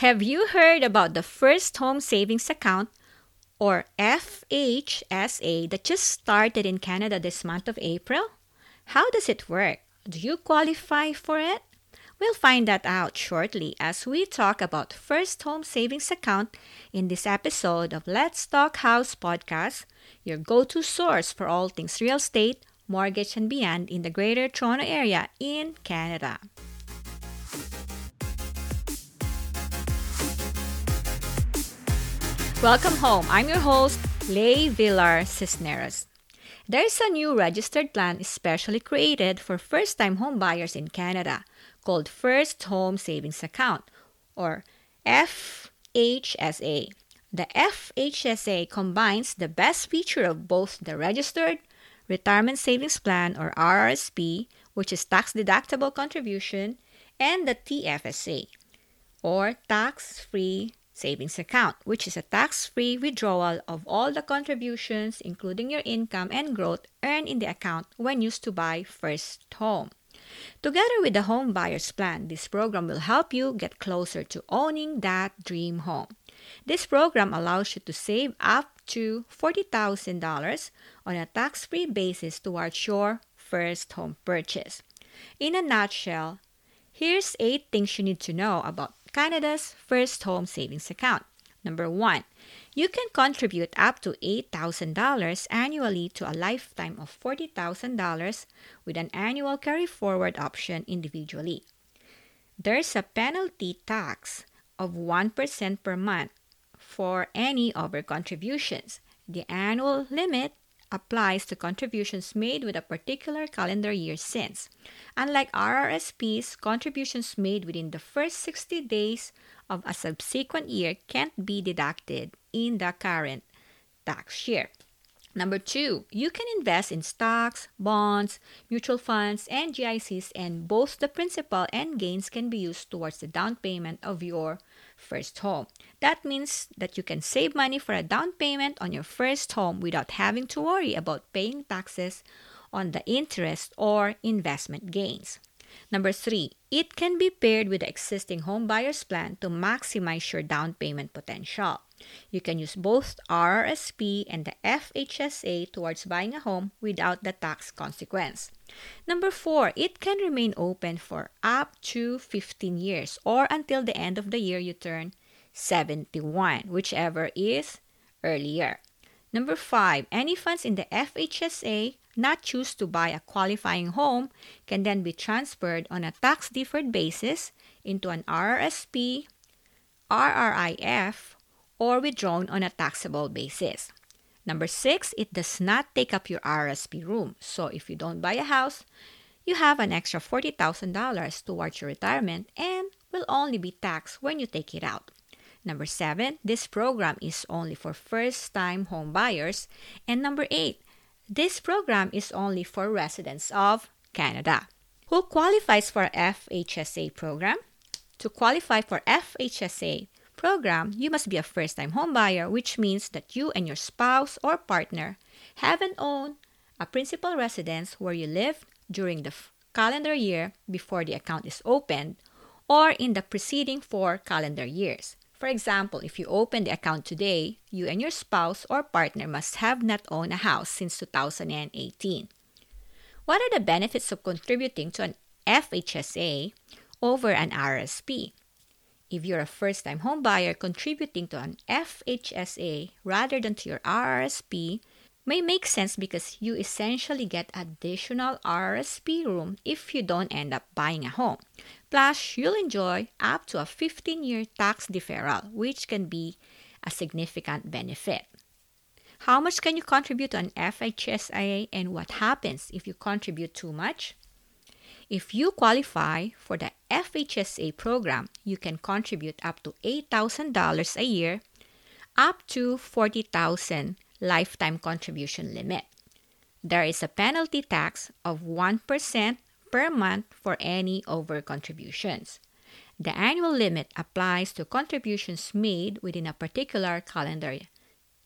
Have you heard about the First Home Savings Account or FHSA that just started in Canada this month of April? How does it work? Do you qualify for it? We'll find that out shortly as we talk about First Home Savings Account in this episode of Let's Talk House podcast, your go to source for all things real estate, mortgage, and beyond in the Greater Toronto Area in Canada. Welcome home. I'm your host, Lei Villar Cisneros. There is a new registered plan especially created for first time home buyers in Canada called First Home Savings Account or FHSA. The FHSA combines the best feature of both the registered retirement savings plan or RRSP, which is tax deductible contribution, and the TFSA or tax free savings account, which is a tax free withdrawal of all the contributions, including your income and growth, earned in the account when used to buy first home. Together with the Home Buyers Plan, this program will help you get closer to owning that dream home. This program allows you to save up to $40,000 on a tax free basis towards your first home purchase. In a nutshell, here's eight things you need to know about Canada's first home savings account. Number one, you can contribute up to $8,000 annually to a lifetime of $40,000 with an annual carry forward option individually. There's a penalty tax of 1% per month for any over contributions. The annual limit applies to contributions made with a particular calendar year since. Unlike RRSPs, contributions made within the first 60 days of a subsequent year can't be deducted in the current tax year. Number two, you can invest in stocks, bonds, mutual funds, and GICs, and both the principal and gains can be used towards the down payment of your first home. That means that you can save money for a down payment on your first home without having to worry about paying taxes on the interest or investment gains. Number three, it can be paired with the existing home buyer's plan to maximize your down payment potential. You can use both RRSP and the FHSA towards buying a home without the tax consequence. Number four, it can remain open for up to 15 years or until the end of the year you turn 71, whichever is earlier. Number five, any funds in the FHSA not choose to buy a qualifying home can then be transferred on a tax deferred basis into an RRSP, RRIF, or withdrawn on a taxable basis. Number six, it does not take up your RSP room. So if you don't buy a house, you have an extra $40,000 towards your retirement and will only be taxed when you take it out. Number seven, this program is only for first time home buyers. And number eight, this program is only for residents of Canada. Who qualifies for FHSA program? To qualify for FHSA, program, you must be a first time homebuyer, which means that you and your spouse or partner haven't owned a principal residence where you lived during the calendar year before the account is opened or in the preceding four calendar years. For example, if you open the account today, you and your spouse or partner must have not owned a house since 2018. What are the benefits of contributing to an FHSA over an RSP? If you're a first time homebuyer, contributing to an FHSA rather than to your RRSP may make sense because you essentially get additional RSP room if you don't end up buying a home. Plus, you'll enjoy up to a 15 year tax deferral, which can be a significant benefit. How much can you contribute to an FHSA and what happens if you contribute too much? If you qualify for the FHSA program, you can contribute up to $8,000 a year, up to 40,000 lifetime contribution limit. There is a penalty tax of 1% per month for any over contributions. The annual limit applies to contributions made within a particular calendar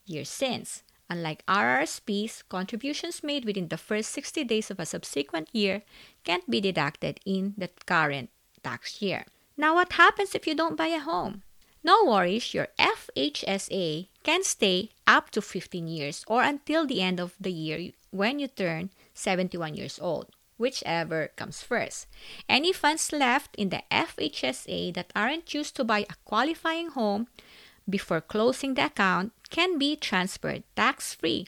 year since. Unlike RRSPs, contributions made within the first 60 days of a subsequent year can't be deducted in the current tax year. Now, what happens if you don't buy a home? No worries, your FHSA can stay up to 15 years or until the end of the year when you turn 71 years old, whichever comes first. Any funds left in the FHSA that aren't used to buy a qualifying home before closing the account can be transferred tax free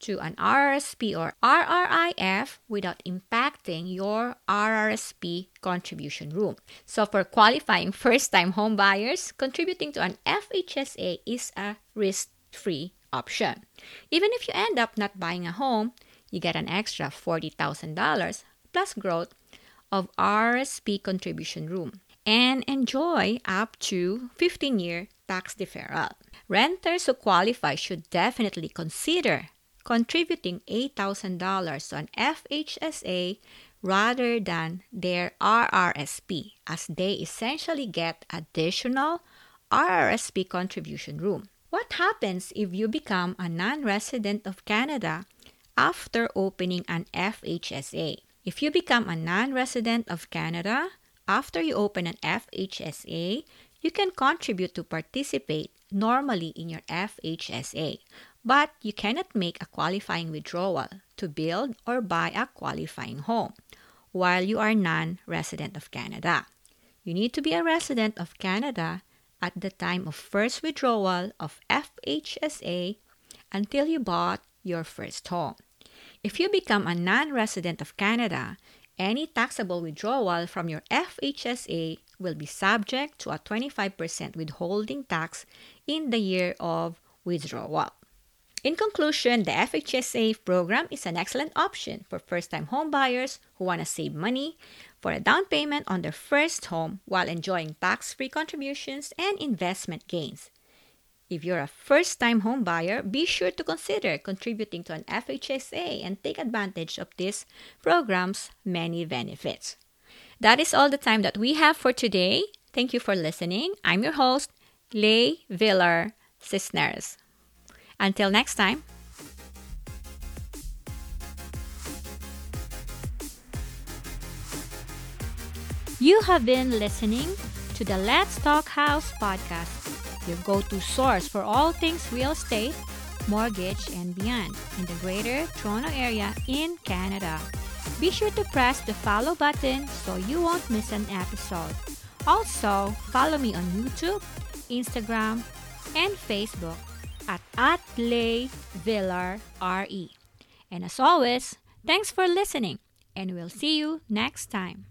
to an RRSP or RRIF without impacting your RRSP contribution room. So, for qualifying first time home buyers, contributing to an FHSA is a risk free option. Even if you end up not buying a home, you get an extra $40,000 plus growth of RRSP contribution room and enjoy up to 15 year tax deferral. Renters who qualify should definitely consider contributing $8,000 to an FHSA rather than their RRSP, as they essentially get additional RRSP contribution room. What happens if you become a non resident of Canada after opening an FHSA? If you become a non resident of Canada after you open an FHSA, you can contribute to participate normally in your FHSA, but you cannot make a qualifying withdrawal to build or buy a qualifying home while you are non resident of Canada. You need to be a resident of Canada at the time of first withdrawal of FHSA until you bought your first home. If you become a non resident of Canada, any taxable withdrawal from your FHSA will be subject to a 25% withholding tax in the year of withdrawal. In conclusion, the FHSA program is an excellent option for first time home buyers who want to save money for a down payment on their first home while enjoying tax free contributions and investment gains. If you're a first time home buyer, be sure to consider contributing to an FHSA and take advantage of this program's many benefits. That is all the time that we have for today. Thank you for listening. I'm your host, Lei Villar Cisneros. Until next time. You have been listening to the Let's Talk House podcast, your go to source for all things real estate, mortgage, and beyond in the Greater Toronto Area in Canada. Be sure to press the follow button so you won't miss an episode. Also, follow me on YouTube, Instagram, and Facebook at, at. And as always, thanks for listening, and we'll see you next time.